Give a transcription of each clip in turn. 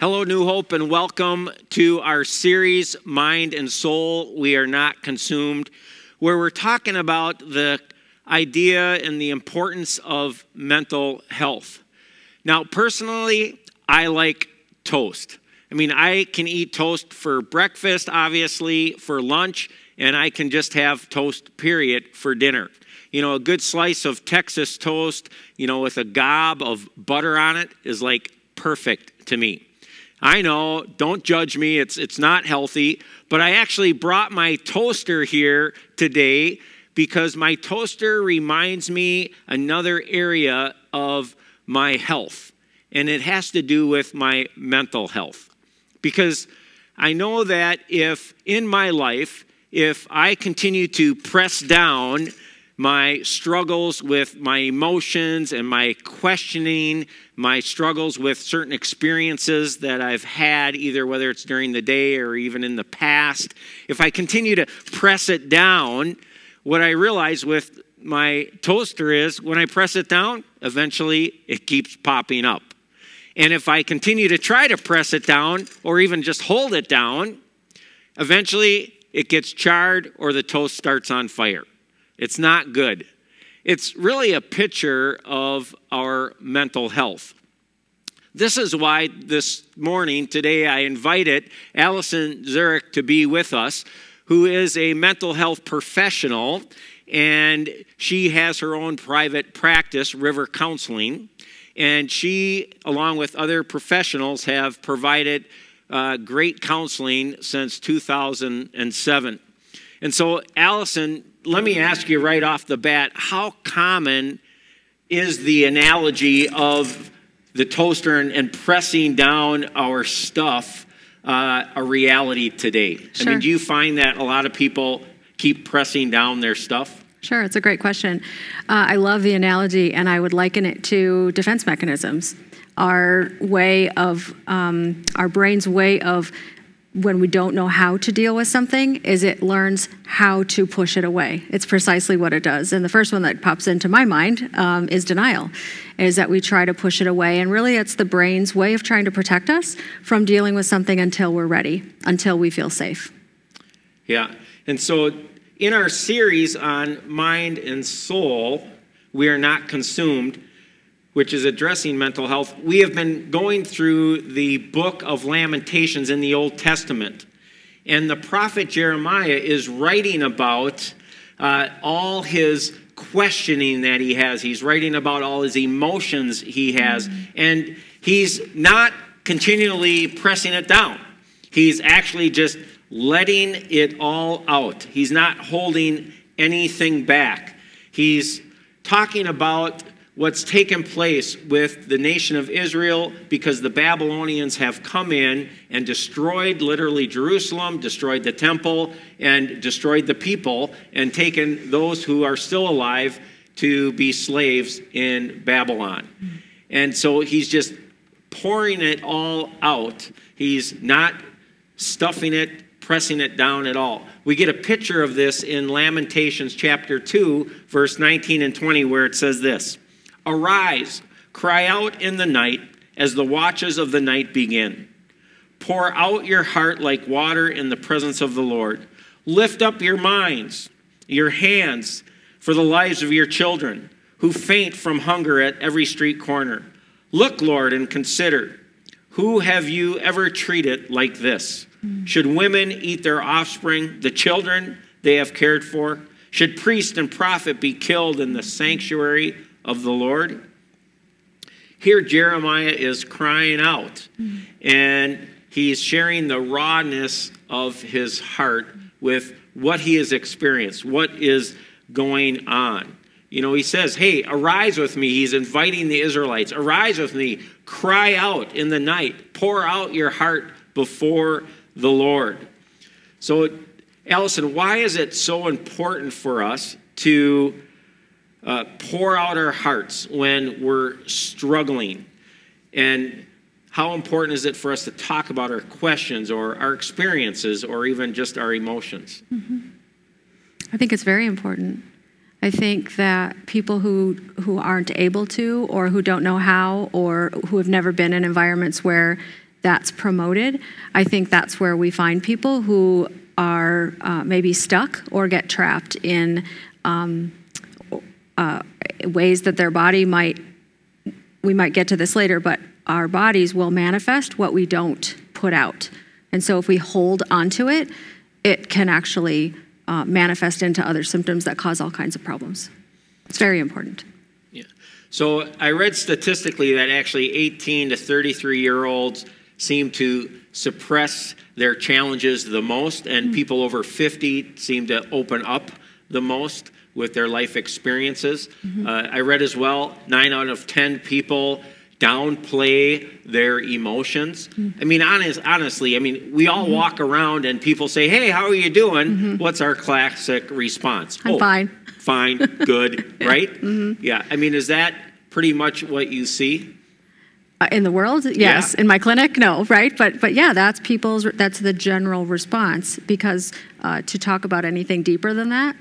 Hello, New Hope, and welcome to our series, Mind and Soul. We are not consumed, where we're talking about the idea and the importance of mental health. Now, personally, I like toast. I mean, I can eat toast for breakfast, obviously, for lunch, and I can just have toast, period, for dinner. You know, a good slice of Texas toast, you know, with a gob of butter on it is like perfect to me. I know, don't judge me, it's, it's not healthy, but I actually brought my toaster here today because my toaster reminds me another area of my health, and it has to do with my mental health. Because I know that if in my life, if I continue to press down my struggles with my emotions and my questioning, my struggles with certain experiences that I've had, either whether it's during the day or even in the past, if I continue to press it down, what I realize with my toaster is when I press it down, eventually it keeps popping up. And if I continue to try to press it down or even just hold it down, eventually it gets charred or the toast starts on fire. It's not good. It's really a picture of our mental health. This is why this morning, today, I invited Allison Zurich to be with us, who is a mental health professional, and she has her own private practice, River Counseling. And she, along with other professionals, have provided uh, great counseling since 2007. And so, Allison let me ask you right off the bat how common is the analogy of the toaster and, and pressing down our stuff uh, a reality today? Sure. I mean, do you find that a lot of people keep pressing down their stuff? Sure, it's a great question. Uh, I love the analogy, and I would liken it to defense mechanisms. Our way of, um, our brain's way of when we don't know how to deal with something is it learns how to push it away. It's precisely what it does. And the first one that pops into my mind um, is denial is that we try to push it away. And really it's the brain's way of trying to protect us from dealing with something until we're ready until we feel safe. Yeah. And so in our series on mind and soul we are not consumed which is addressing mental health, we have been going through the book of Lamentations in the Old Testament. And the prophet Jeremiah is writing about uh, all his questioning that he has. He's writing about all his emotions he has. Mm-hmm. And he's not continually pressing it down, he's actually just letting it all out. He's not holding anything back. He's talking about what's taken place with the nation of Israel because the Babylonians have come in and destroyed literally Jerusalem, destroyed the temple, and destroyed the people, and taken those who are still alive to be slaves in Babylon. And so he's just pouring it all out. He's not stuffing it, pressing it down at all. We get a picture of this in Lamentations chapter 2, verse 19 and 20, where it says this. Arise, cry out in the night as the watches of the night begin. Pour out your heart like water in the presence of the Lord. Lift up your minds, your hands for the lives of your children who faint from hunger at every street corner. Look, Lord, and consider who have you ever treated like this? Should women eat their offspring, the children they have cared for? Should priest and prophet be killed in the sanctuary of the Lord. Here, Jeremiah is crying out and he's sharing the rawness of his heart with what he has experienced, what is going on. You know, he says, Hey, arise with me. He's inviting the Israelites, arise with me, cry out in the night, pour out your heart before the Lord. So, Allison, why is it so important for us to uh, pour out our hearts when we're struggling. And how important is it for us to talk about our questions or our experiences or even just our emotions? Mm-hmm. I think it's very important. I think that people who, who aren't able to, or who don't know how, or who have never been in environments where that's promoted, I think that's where we find people who are uh, maybe stuck or get trapped in um, uh, ways that their body might, we might get to this later, but our bodies will manifest what we don't put out. And so if we hold onto it, it can actually uh, manifest into other symptoms that cause all kinds of problems. It's very important. Yeah. So I read statistically that actually 18 to 33 year olds seem to suppress their challenges the most, and mm-hmm. people over 50 seem to open up the most with their life experiences. Mm-hmm. Uh, I read as well, nine out of 10 people downplay their emotions. Mm-hmm. I mean, honest, honestly, I mean, we all mm-hmm. walk around and people say, "Hey, how are you doing?" Mm-hmm. What's our classic response? I'm oh, fine. Fine, good, yeah. right? Mm-hmm. Yeah. I mean, is that pretty much what you see? Uh, in the world, yes. Yeah. In my clinic, no, right? But but yeah, that's people's. That's the general response because uh, to talk about anything deeper than that,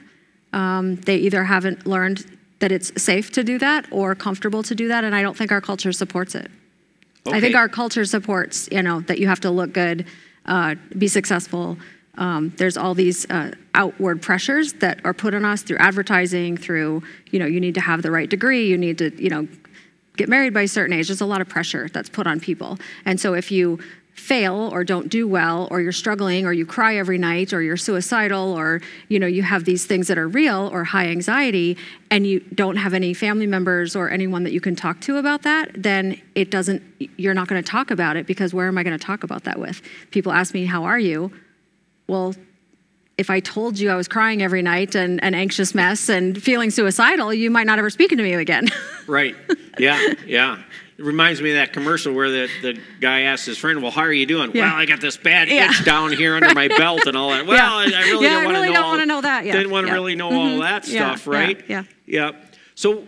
um, they either haven't learned that it's safe to do that or comfortable to do that, and I don't think our culture supports it. Okay. I think our culture supports, you know, that you have to look good, uh, be successful. Um, there's all these uh, outward pressures that are put on us through advertising, through, you know, you need to have the right degree, you need to, you know, get married by a certain age. There's a lot of pressure that's put on people. And so if you fail or don't do well or you're struggling or you cry every night or you're suicidal or you know you have these things that are real or high anxiety and you don't have any family members or anyone that you can talk to about that then it doesn't you're not going to talk about it because where am i going to talk about that with people ask me how are you well if I told you I was crying every night and an anxious mess and feeling suicidal, you might not ever speak to me again. right. Yeah. Yeah. It reminds me of that commercial where the, the guy asks his friend, Well, how are you doing? Yeah. Well, I got this bad yeah. itch down here under my belt and all that. Well. I, I, really don't want to really know. want to know that. Yeah. Didn't want to really know mm-hmm. all that stuff, right? Yeah. Yeah. So,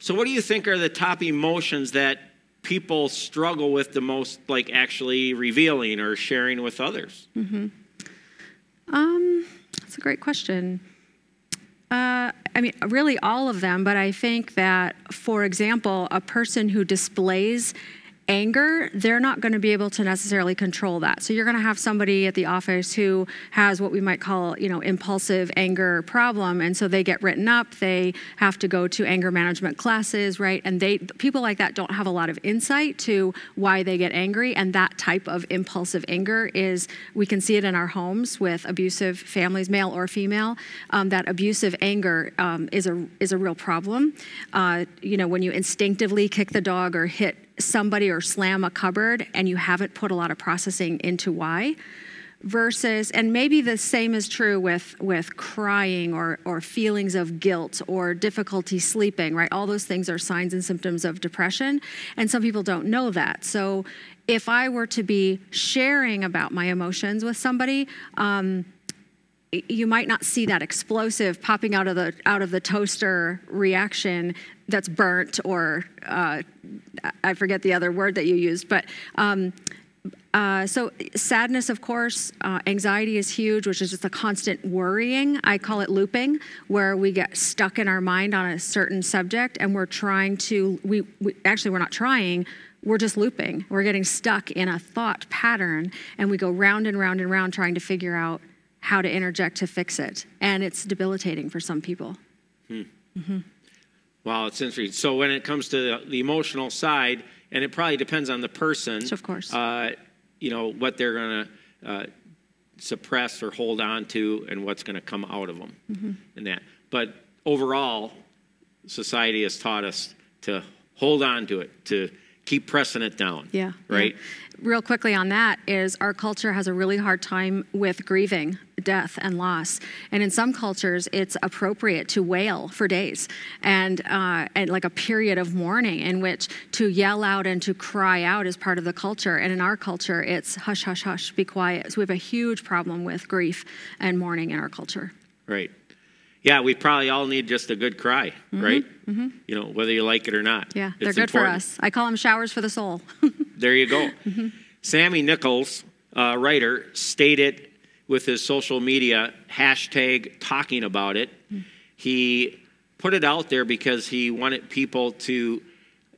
so, what do you think are the top emotions that people struggle with the most, like actually revealing or sharing with others? Mm-hmm. Um, that's a great question. Uh, I mean, really all of them, but I think that, for example, a person who displays anger, they're not going to be able to necessarily control that. So you're going to have somebody at the office who has what we might call, you know, impulsive anger problem and so they get written up, they have to go to anger management classes, right? And they people like that don't have a lot of insight to why they get angry and that type of impulsive anger is we can see it in our homes with abusive families, male or female. Um, that abusive anger um, is a is a real problem. Uh, you know, when you instinctively kick the dog or hit somebody or slam a cupboard and you haven't put a lot of processing into why versus and maybe the same is true with with crying or or feelings of guilt or difficulty sleeping right? All those things are signs and symptoms of depression and some people don't know that. So if i were to be sharing about my emotions with somebody um, you might not see that explosive popping out of the out of the toaster reaction that's burnt or uh, I forget the other word that you used, but. Um, uh, so sadness, of course, uh, anxiety is huge, which is just a constant worrying. I call it looping, where we get stuck in our mind on a certain subject, and we're trying to. We, we actually we're not trying. We're just looping. We're getting stuck in a thought pattern, and we go round and round and round trying to figure out how to interject to fix it. And it's debilitating for some people. Hmm. Mm-hmm. Wow, it's interesting. So when it comes to the, the, emotional side, and it probably depends on the person. So of course. Uh, you know, what they're going to uh, suppress or hold on to and what's going to come out of them mm-hmm. and that. But overall, society has taught us to hold on to it, to keep pressing it down. Yeah. Right? Yeah. Real quickly on that is our culture has a really hard time with grieving death and loss. And in some cultures, it's appropriate to wail for days and, uh, and like a period of mourning in which to yell out and to cry out is part of the culture. And in our culture, it's hush, hush, hush, be quiet. So we have a huge problem with grief and mourning in our culture. Right yeah, we probably all need just a good cry, mm-hmm. right? Mm-hmm. You know, whether you like it or not. Yeah, they're good important. for us. I call them showers for the soul. there you go. Mm-hmm. Sammy Nichols, uh, writer, stated with his social media hashtag talking about it. Mm. He put it out there because he wanted people to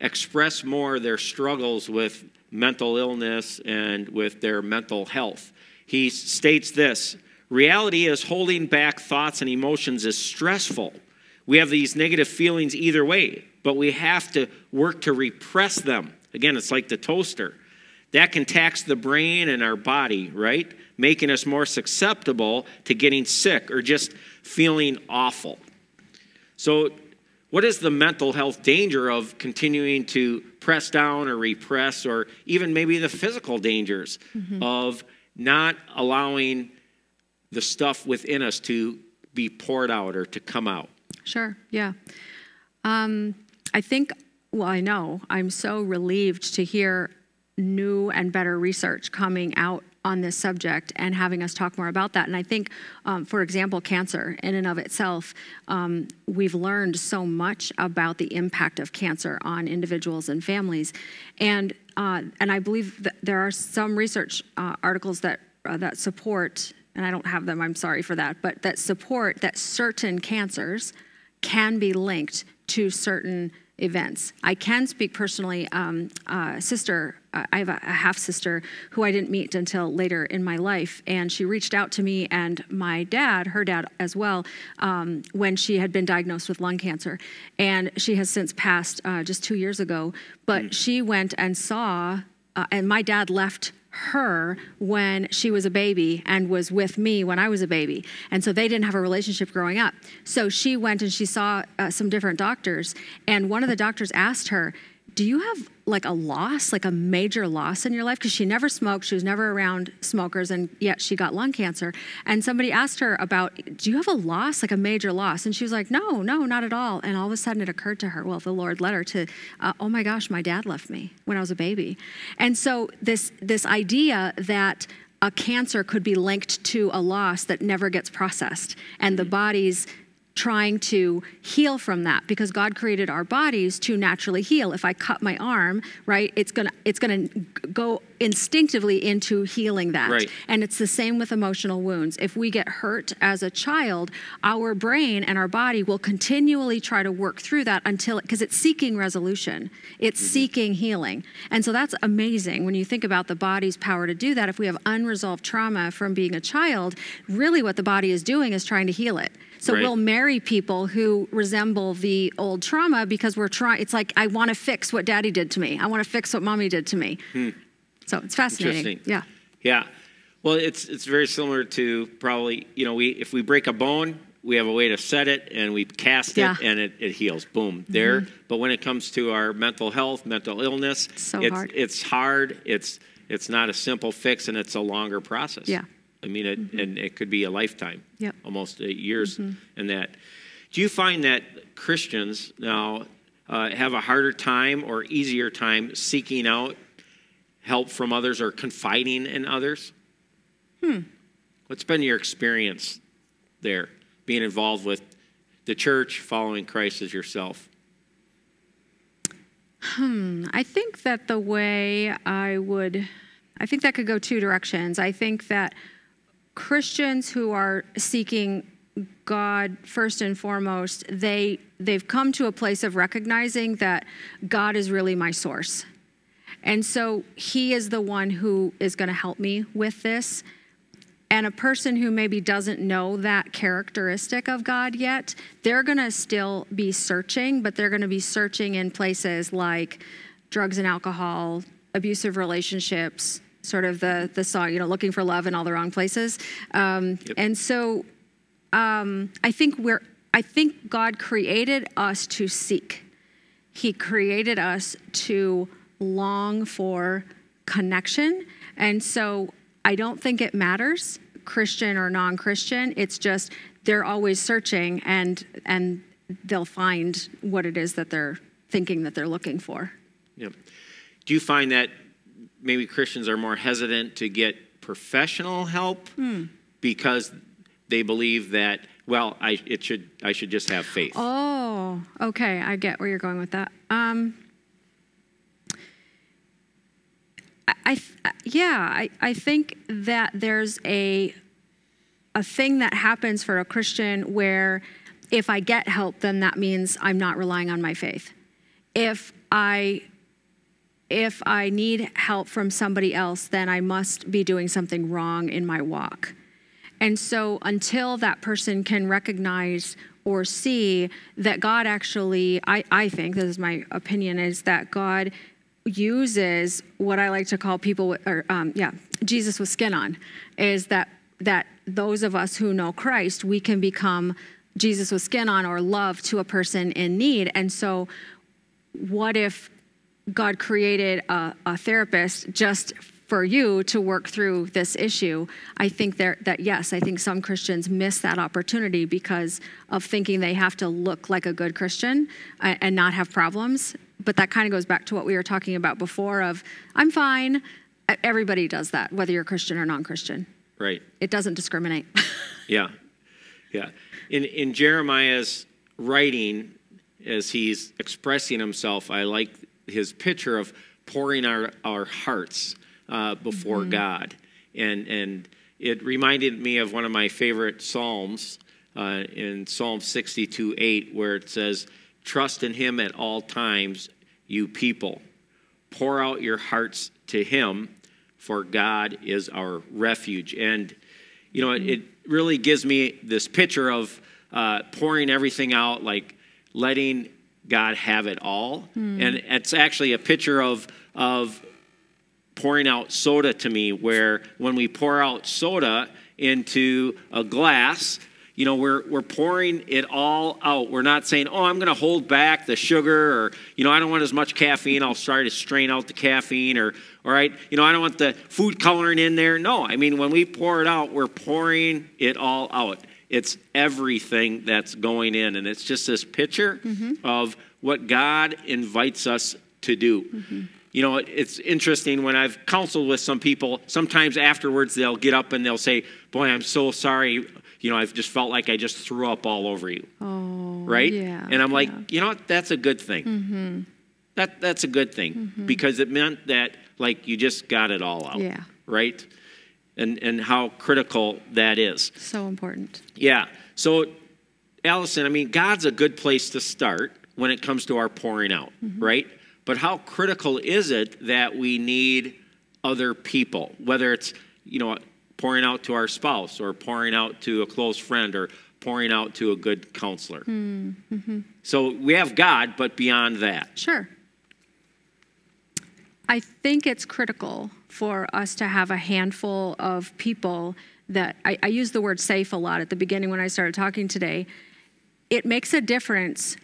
express more their struggles with mental illness and with their mental health. He states this reality is holding back thoughts and emotions is stressful. We have these negative feelings either way, but we have to work to repress them. Again, it's like the toaster. That can tax the brain and our body, right? Making us more susceptible to getting sick or just feeling awful. So, what is the mental health danger of continuing to press down or repress, or even maybe the physical dangers mm-hmm. of not allowing the stuff within us to be poured out or to come out? Sure, yeah. Um, I think, well, I know, I'm so relieved to hear new and better research coming out on this subject and having us talk more about that. And I think, um, for example, cancer in and of itself, um, we've learned so much about the impact of cancer on individuals and families. And, uh, and I believe that there are some research uh, articles that, uh, that support, and I don't have them, I'm sorry for that, but that support that certain cancers can be linked to certain events. I can speak personally. Um, uh, sister, uh, I have a, a half sister who I didn't meet until later in my life, and she reached out to me and my dad, her dad as well, um, when she had been diagnosed with lung cancer, and she has since passed uh, just two years ago. But mm. she went and saw, uh, and my dad left her when she was a baby and was with me when I was a baby. And so they didn't have a relationship growing up. So she went and she saw uh, some different doctors. And one of the doctors asked her, do you have like a loss, like a major loss in your life? Because she never smoked, she was never around smokers, and yet she got lung cancer. And somebody asked her about, do you have a loss, like a major loss? And she was like, no, no, not at all. And all of a sudden it occurred to her, well, the Lord led her to, uh, oh my gosh, my dad left me when I was a baby. And so this this idea that a cancer could be linked to a loss that never gets processed, and the body's trying to heal from that because God created our bodies to naturally heal. If I cut my arm, right, it's going to it's going to go instinctively into healing that. Right. And it's the same with emotional wounds. If we get hurt as a child, our brain and our body will continually try to work through that until because it's seeking resolution. It's mm-hmm. seeking healing. And so that's amazing when you think about the body's power to do that. If we have unresolved trauma from being a child, really what the body is doing is trying to heal it. So right. we'll marry people who resemble the old trauma because we're trying. It's like I want to fix what daddy did to me. I want to fix what mommy did to me. Hmm. So it's fascinating. Yeah. Yeah. Well, it's it's very similar to probably you know we if we break a bone we have a way to set it and we cast yeah. it and it, it heals. Boom, there. Mm-hmm. But when it comes to our mental health, mental illness, so it's hard. it's hard. It's it's not a simple fix and it's a longer process. Yeah. I mean, it, mm-hmm. and it could be a lifetime, yep. almost years, mm-hmm. and that. Do you find that Christians now uh, have a harder time or easier time seeking out help from others or confiding in others? Hmm. What's been your experience there, being involved with the church, following Christ as yourself? Hmm. I think that the way I would, I think that could go two directions. I think that Christians who are seeking God first and foremost, they they've come to a place of recognizing that God is really my source. And so he is the one who is going to help me with this. And a person who maybe doesn't know that characteristic of God yet, they're going to still be searching, but they're going to be searching in places like drugs and alcohol, abusive relationships, sort of the the song, you know, looking for love in all the wrong places. Um, yep. And so, um, I think we're. I think God created us to seek. He created us to long for connection, and so I don't think it matters, Christian or non-Christian. It's just they're always searching, and and they'll find what it is that they're thinking that they're looking for. Yep. Do you find that maybe Christians are more hesitant to get professional help hmm. because they believe that well I it should I should just have faith. Oh, okay, I get where you're going with that. Um, I, I yeah, I, I think that there's a a thing that happens for a Christian where if I get help, then that means I'm not relying on my faith. If I if I need help from somebody else, then I must be doing something wrong in my walk. And so, until that person can recognize or see that God actually, I, I think, this is my opinion, is that God uses what I like to call people, or um, yeah, Jesus with skin on, is that that those of us who know Christ, we can become Jesus with skin on or love to a person in need. And so, what if God created a, a therapist just for you to work through this issue. I think there, that yes, I think some Christians miss that opportunity because of thinking they have to look like a good Christian and, and not have problems. But that kind of goes back to what we were talking about before of I'm fine. Everybody does that, whether you're Christian or non-Christian. Right. It doesn't discriminate. yeah. Yeah. In in Jeremiah's writing as he's expressing himself, I like his picture of pouring our, our hearts uh, before mm-hmm. God. And, and it reminded me of one of my favorite Psalms uh, in Psalm 62 8, where it says, Trust in him at all times, you people. Pour out your hearts to him, for God is our refuge. And, you know, mm-hmm. it, it, really gives me this picture of uh, pouring everything out, like letting God have it all. Mm. And it's actually a picture of, of pouring out soda to me, where when we pour out soda into a glass, you know, we're, we're pouring it all out. We're not saying, oh, I'm going to hold back the sugar, or, you know, I don't want as much caffeine. I'll try to strain out the caffeine, or, all right, you know, I don't want the food coloring in there. No, I mean, when we pour it out, we're pouring it all out. It's everything that's going in. And it's just this picture mm-hmm. of what God invites us to do. Mm-hmm you know, it's interesting when I've counseled with some people, sometimes afterwards they'll get up and they'll say, Boy, I'm so sorry. You know, I've just felt like I just threw up all over you. Oh, right? Yeah, and I'm like, yeah. you know what? That's a good thing. Mm-hmm. That, that's a good thing mm-hmm. because it meant that, like, you just got it all out. Yeah. Right? And, and how critical that is. So important. Yeah. So, Allison, I mean, God's a good place to start when it comes to our pouring out, mm-hmm. right? But how critical is it that we need other people, whether it's, you know, pouring out to our spouse or pouring out to a close friend or pouring out to a good counselor. Mm-hmm. So we have God, but beyond that. Sure. I think it's critical for us to have a handful of people that I, I use the word safe a lot at the beginning when I started talking today. It makes a difference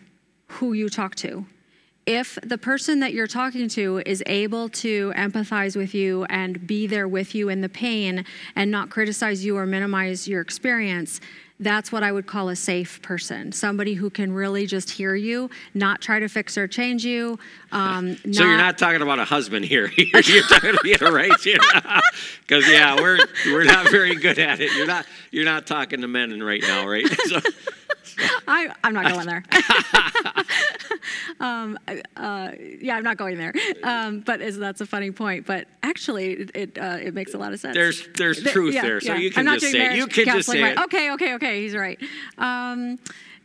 who you talk to if the person that you're talking to is able to empathize with you and be there with you in the pain and not criticize you or minimize your experience, that's what I would call a safe person. Somebody who can really just hear you, not try to fix or change you. Um, so not... you're not talking about a husband here. you're, you're talking, yeah, right? Because yeah, we're we're not very good at it. You're not you're not talking to men right now, right? So, I, I'm not going there. um, uh, yeah, I'm not going there. Um, but is, that's a funny point. But actually, it it, uh, it makes a lot of sense. There's there's truth yeah, there, so yeah. you can just say it. You can just say right. it. Okay, okay, okay. He's right. Um,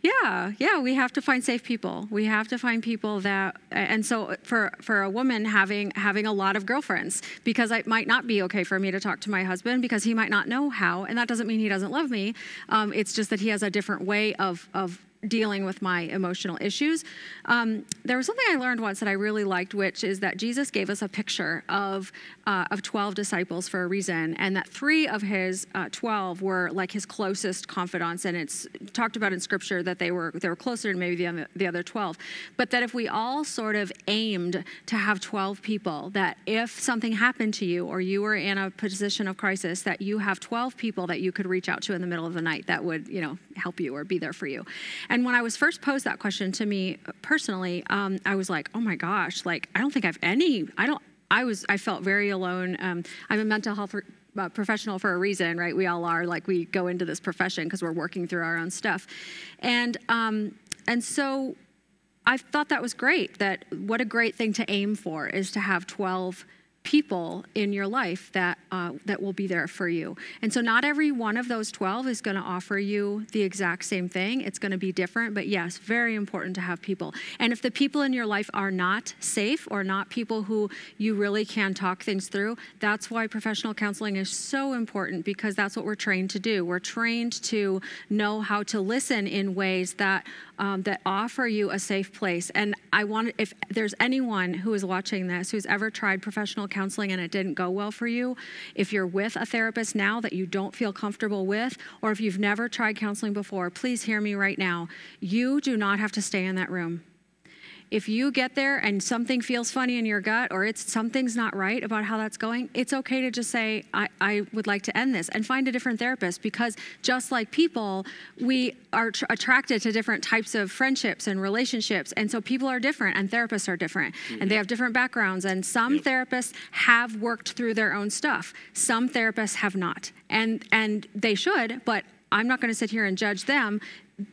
yeah, yeah, we have to find safe people. We have to find people that, and so for for a woman having having a lot of girlfriends because it might not be okay for me to talk to my husband because he might not know how, and that doesn't mean he doesn't love me. Um, it's just that he has a different way of of dealing with my emotional issues. Um, there was something I learned once that I really liked, which is that Jesus gave us a picture of uh, of 12 disciples for a reason, and that three of his uh, 12 were like his closest confidants, and it's talked about in Scripture that they were they were closer to maybe the other, the other 12, but that if we all sort of aimed to have 12 people, that if something happened to you or you were in a position of crisis, that you have 12 people that you could reach out to in the middle of the night that would you know help you or be there for you. And when I was first posed that question to me personally, um, I was like, oh my gosh, like I don't think I've any, I don't, I was, I felt very alone. Um, I'm a mental health. Uh, professional for a reason, right? We all are. Like we go into this profession because we're working through our own stuff, and um, and so I thought that was great. That what a great thing to aim for is to have 12 people in your life that uh, that will be there for you. And so not every one of those 12 is going to offer you the exact same thing. It's going to be different, but yes, very important to have people. And if the people in your life are not safe or not people who you really can talk things through, that's why professional counseling is so important because that's what we're trained to do. We're trained to know how to listen in ways that um, that offer you a safe place. And I want if there's anyone who is watching this who's ever tried professional counseling and it didn't go well for you, if you're with a therapist now that you don't feel comfortable with, or if you've never tried counseling before, please hear me right now. You do not have to stay in that room if you get there and something feels funny in your gut or it's something's not right about how that's going, it's okay to just say, I, I would like to end this and find a different therapist because just like people, we are tr- attracted to different types of friendships and relationships. And so people are different and therapists are different mm-hmm. and they have different backgrounds. And some yep. therapists have worked through their own stuff, some therapists have not. And, and they should, but I'm not going to sit here and judge them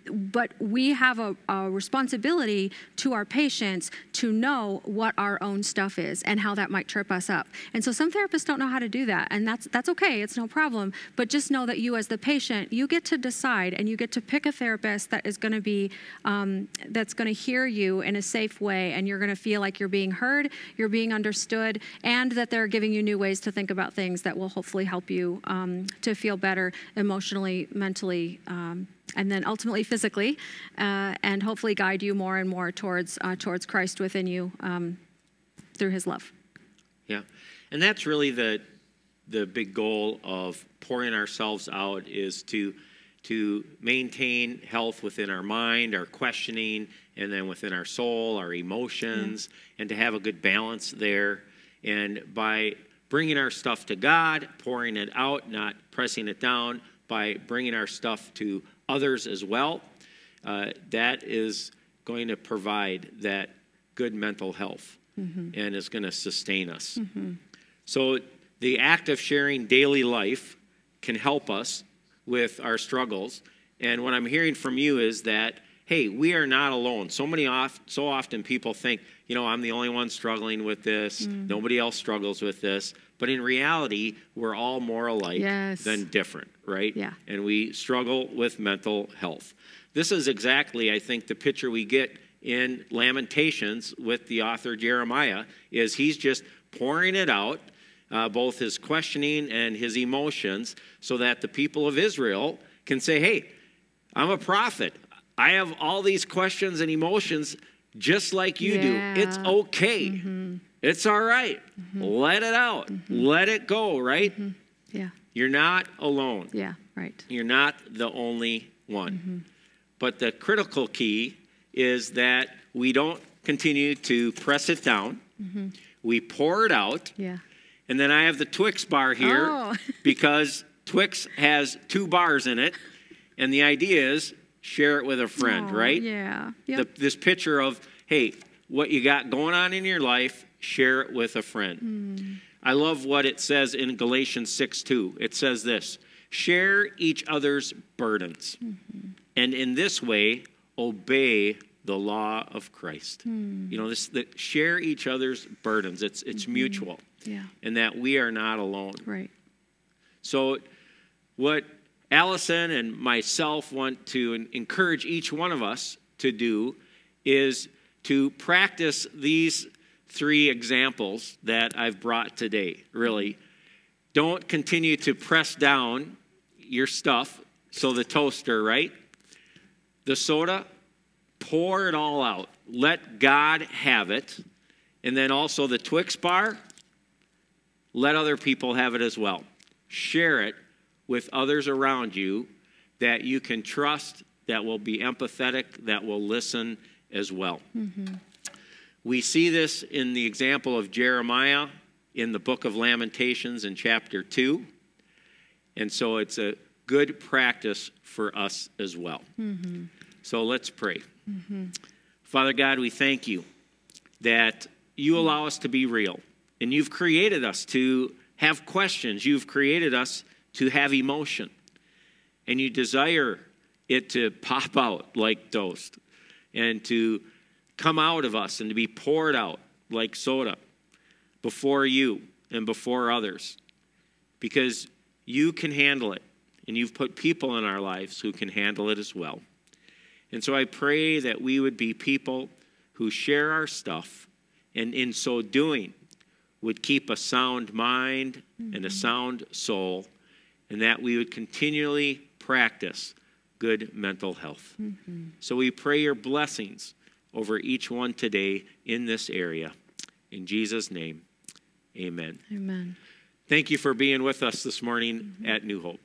but we have a, a, responsibility to our patients to know what our own stuff is and how that might trip us up. And so some therapists don't know how to do that, and that's that's okay. It's no problem. But just know that you, as the patient, you get to decide and you get to pick a therapist that is going to be um, that's going to hear you in a safe way, and you're going to feel like you're being heard, you're being understood, and that they're giving you new ways to think about things that will hopefully help you um, to feel better emotionally, mentally. Um, and then ultimately physically, uh, and hopefully guide you more and more towards uh, towards Christ within you um, through His love. Yeah, and that's really the the big goal of pouring ourselves out is to to maintain health within our mind, our questioning, and then within our soul, our emotions, yeah. and to have a good balance there. And by bringing our stuff to God, pouring it out, not pressing it down, by bringing our stuff to others as well, uh, that is going to provide that good mental health mm-hmm. and is going to sustain us. Mm-hmm. So, the act of sharing daily life can help us with our struggles. And what I'm hearing from you is that, hey, we are not alone. So many oft, so often people think, you know, I'm the only one struggling with this. Mm. Nobody else struggles with this. But in reality, we're all more alike yes. than different, right? Yeah. And we struggle with mental health. This is exactly, I think, the picture we get in Lamentations with the author Jeremiah is he's just pouring it out, uh, both his questioning and his emotions, so that the people of Israel can say, hey, I'm a prophet. I have all these questions and emotions just like you yeah. do. It's okay. Mm-hmm. It's all right. mm-hmm. Let it out. Mm-hmm. Let it go, right? Mm-hmm. Yeah. You're not alone. Yeah, right. You're not the only one. Mm-hmm. But the critical key is that we don't continue to press it down. Mm-hmm. We pour it out. Yeah. And then I have the Twix bar here oh. because Twix has two bars in it. And the idea is share it with a friend, oh, right? Yeah. Yep. The, this picture of, hey, what you got going on in your life, share it with a friend. Mm. I love what it says in Galatians 6 2. It says this share each other's burdens, mm-hmm. and in this way, obey the law of Christ. Mm. You know, this the, share each other's burdens. It's it's mm-hmm. mutual. Yeah. And that we are not alone. Right. So what Allison and myself want to encourage each one of us to do is to practice these three examples that I've brought today, really. Don't continue to press down your stuff, so the toaster, right? The soda, pour it all out. Let God have it. And then also the Twix bar, let other people have it as well. Share it with others around you that you can trust, that will be empathetic, that will listen as well. Mm-hmm. We see this in the example of Jeremiah in the book of Lamentations in chapter 2. And so it's a good practice for us as well. Mm-hmm. So let's pray. Mm-hmm. Father God, we thank you that you allow us to be real. And you've created us to have questions. You've created us to have emotion. And you desire it to pop out like toast and to come out of us and to be poured out like soda before you. and before others because you can handle it. And you've put people in our lives who can handle it as well. And so I pray that we would be people who share our stuff and in so doing would keep a sound mind and a mm-hmm. sound soul and that we would continually practice good mental health. Mm-hmm. So we pray your blessings over each one today in this area. In Jesus' name, amen. Amen. Thank you for being with us this morning at New Hope.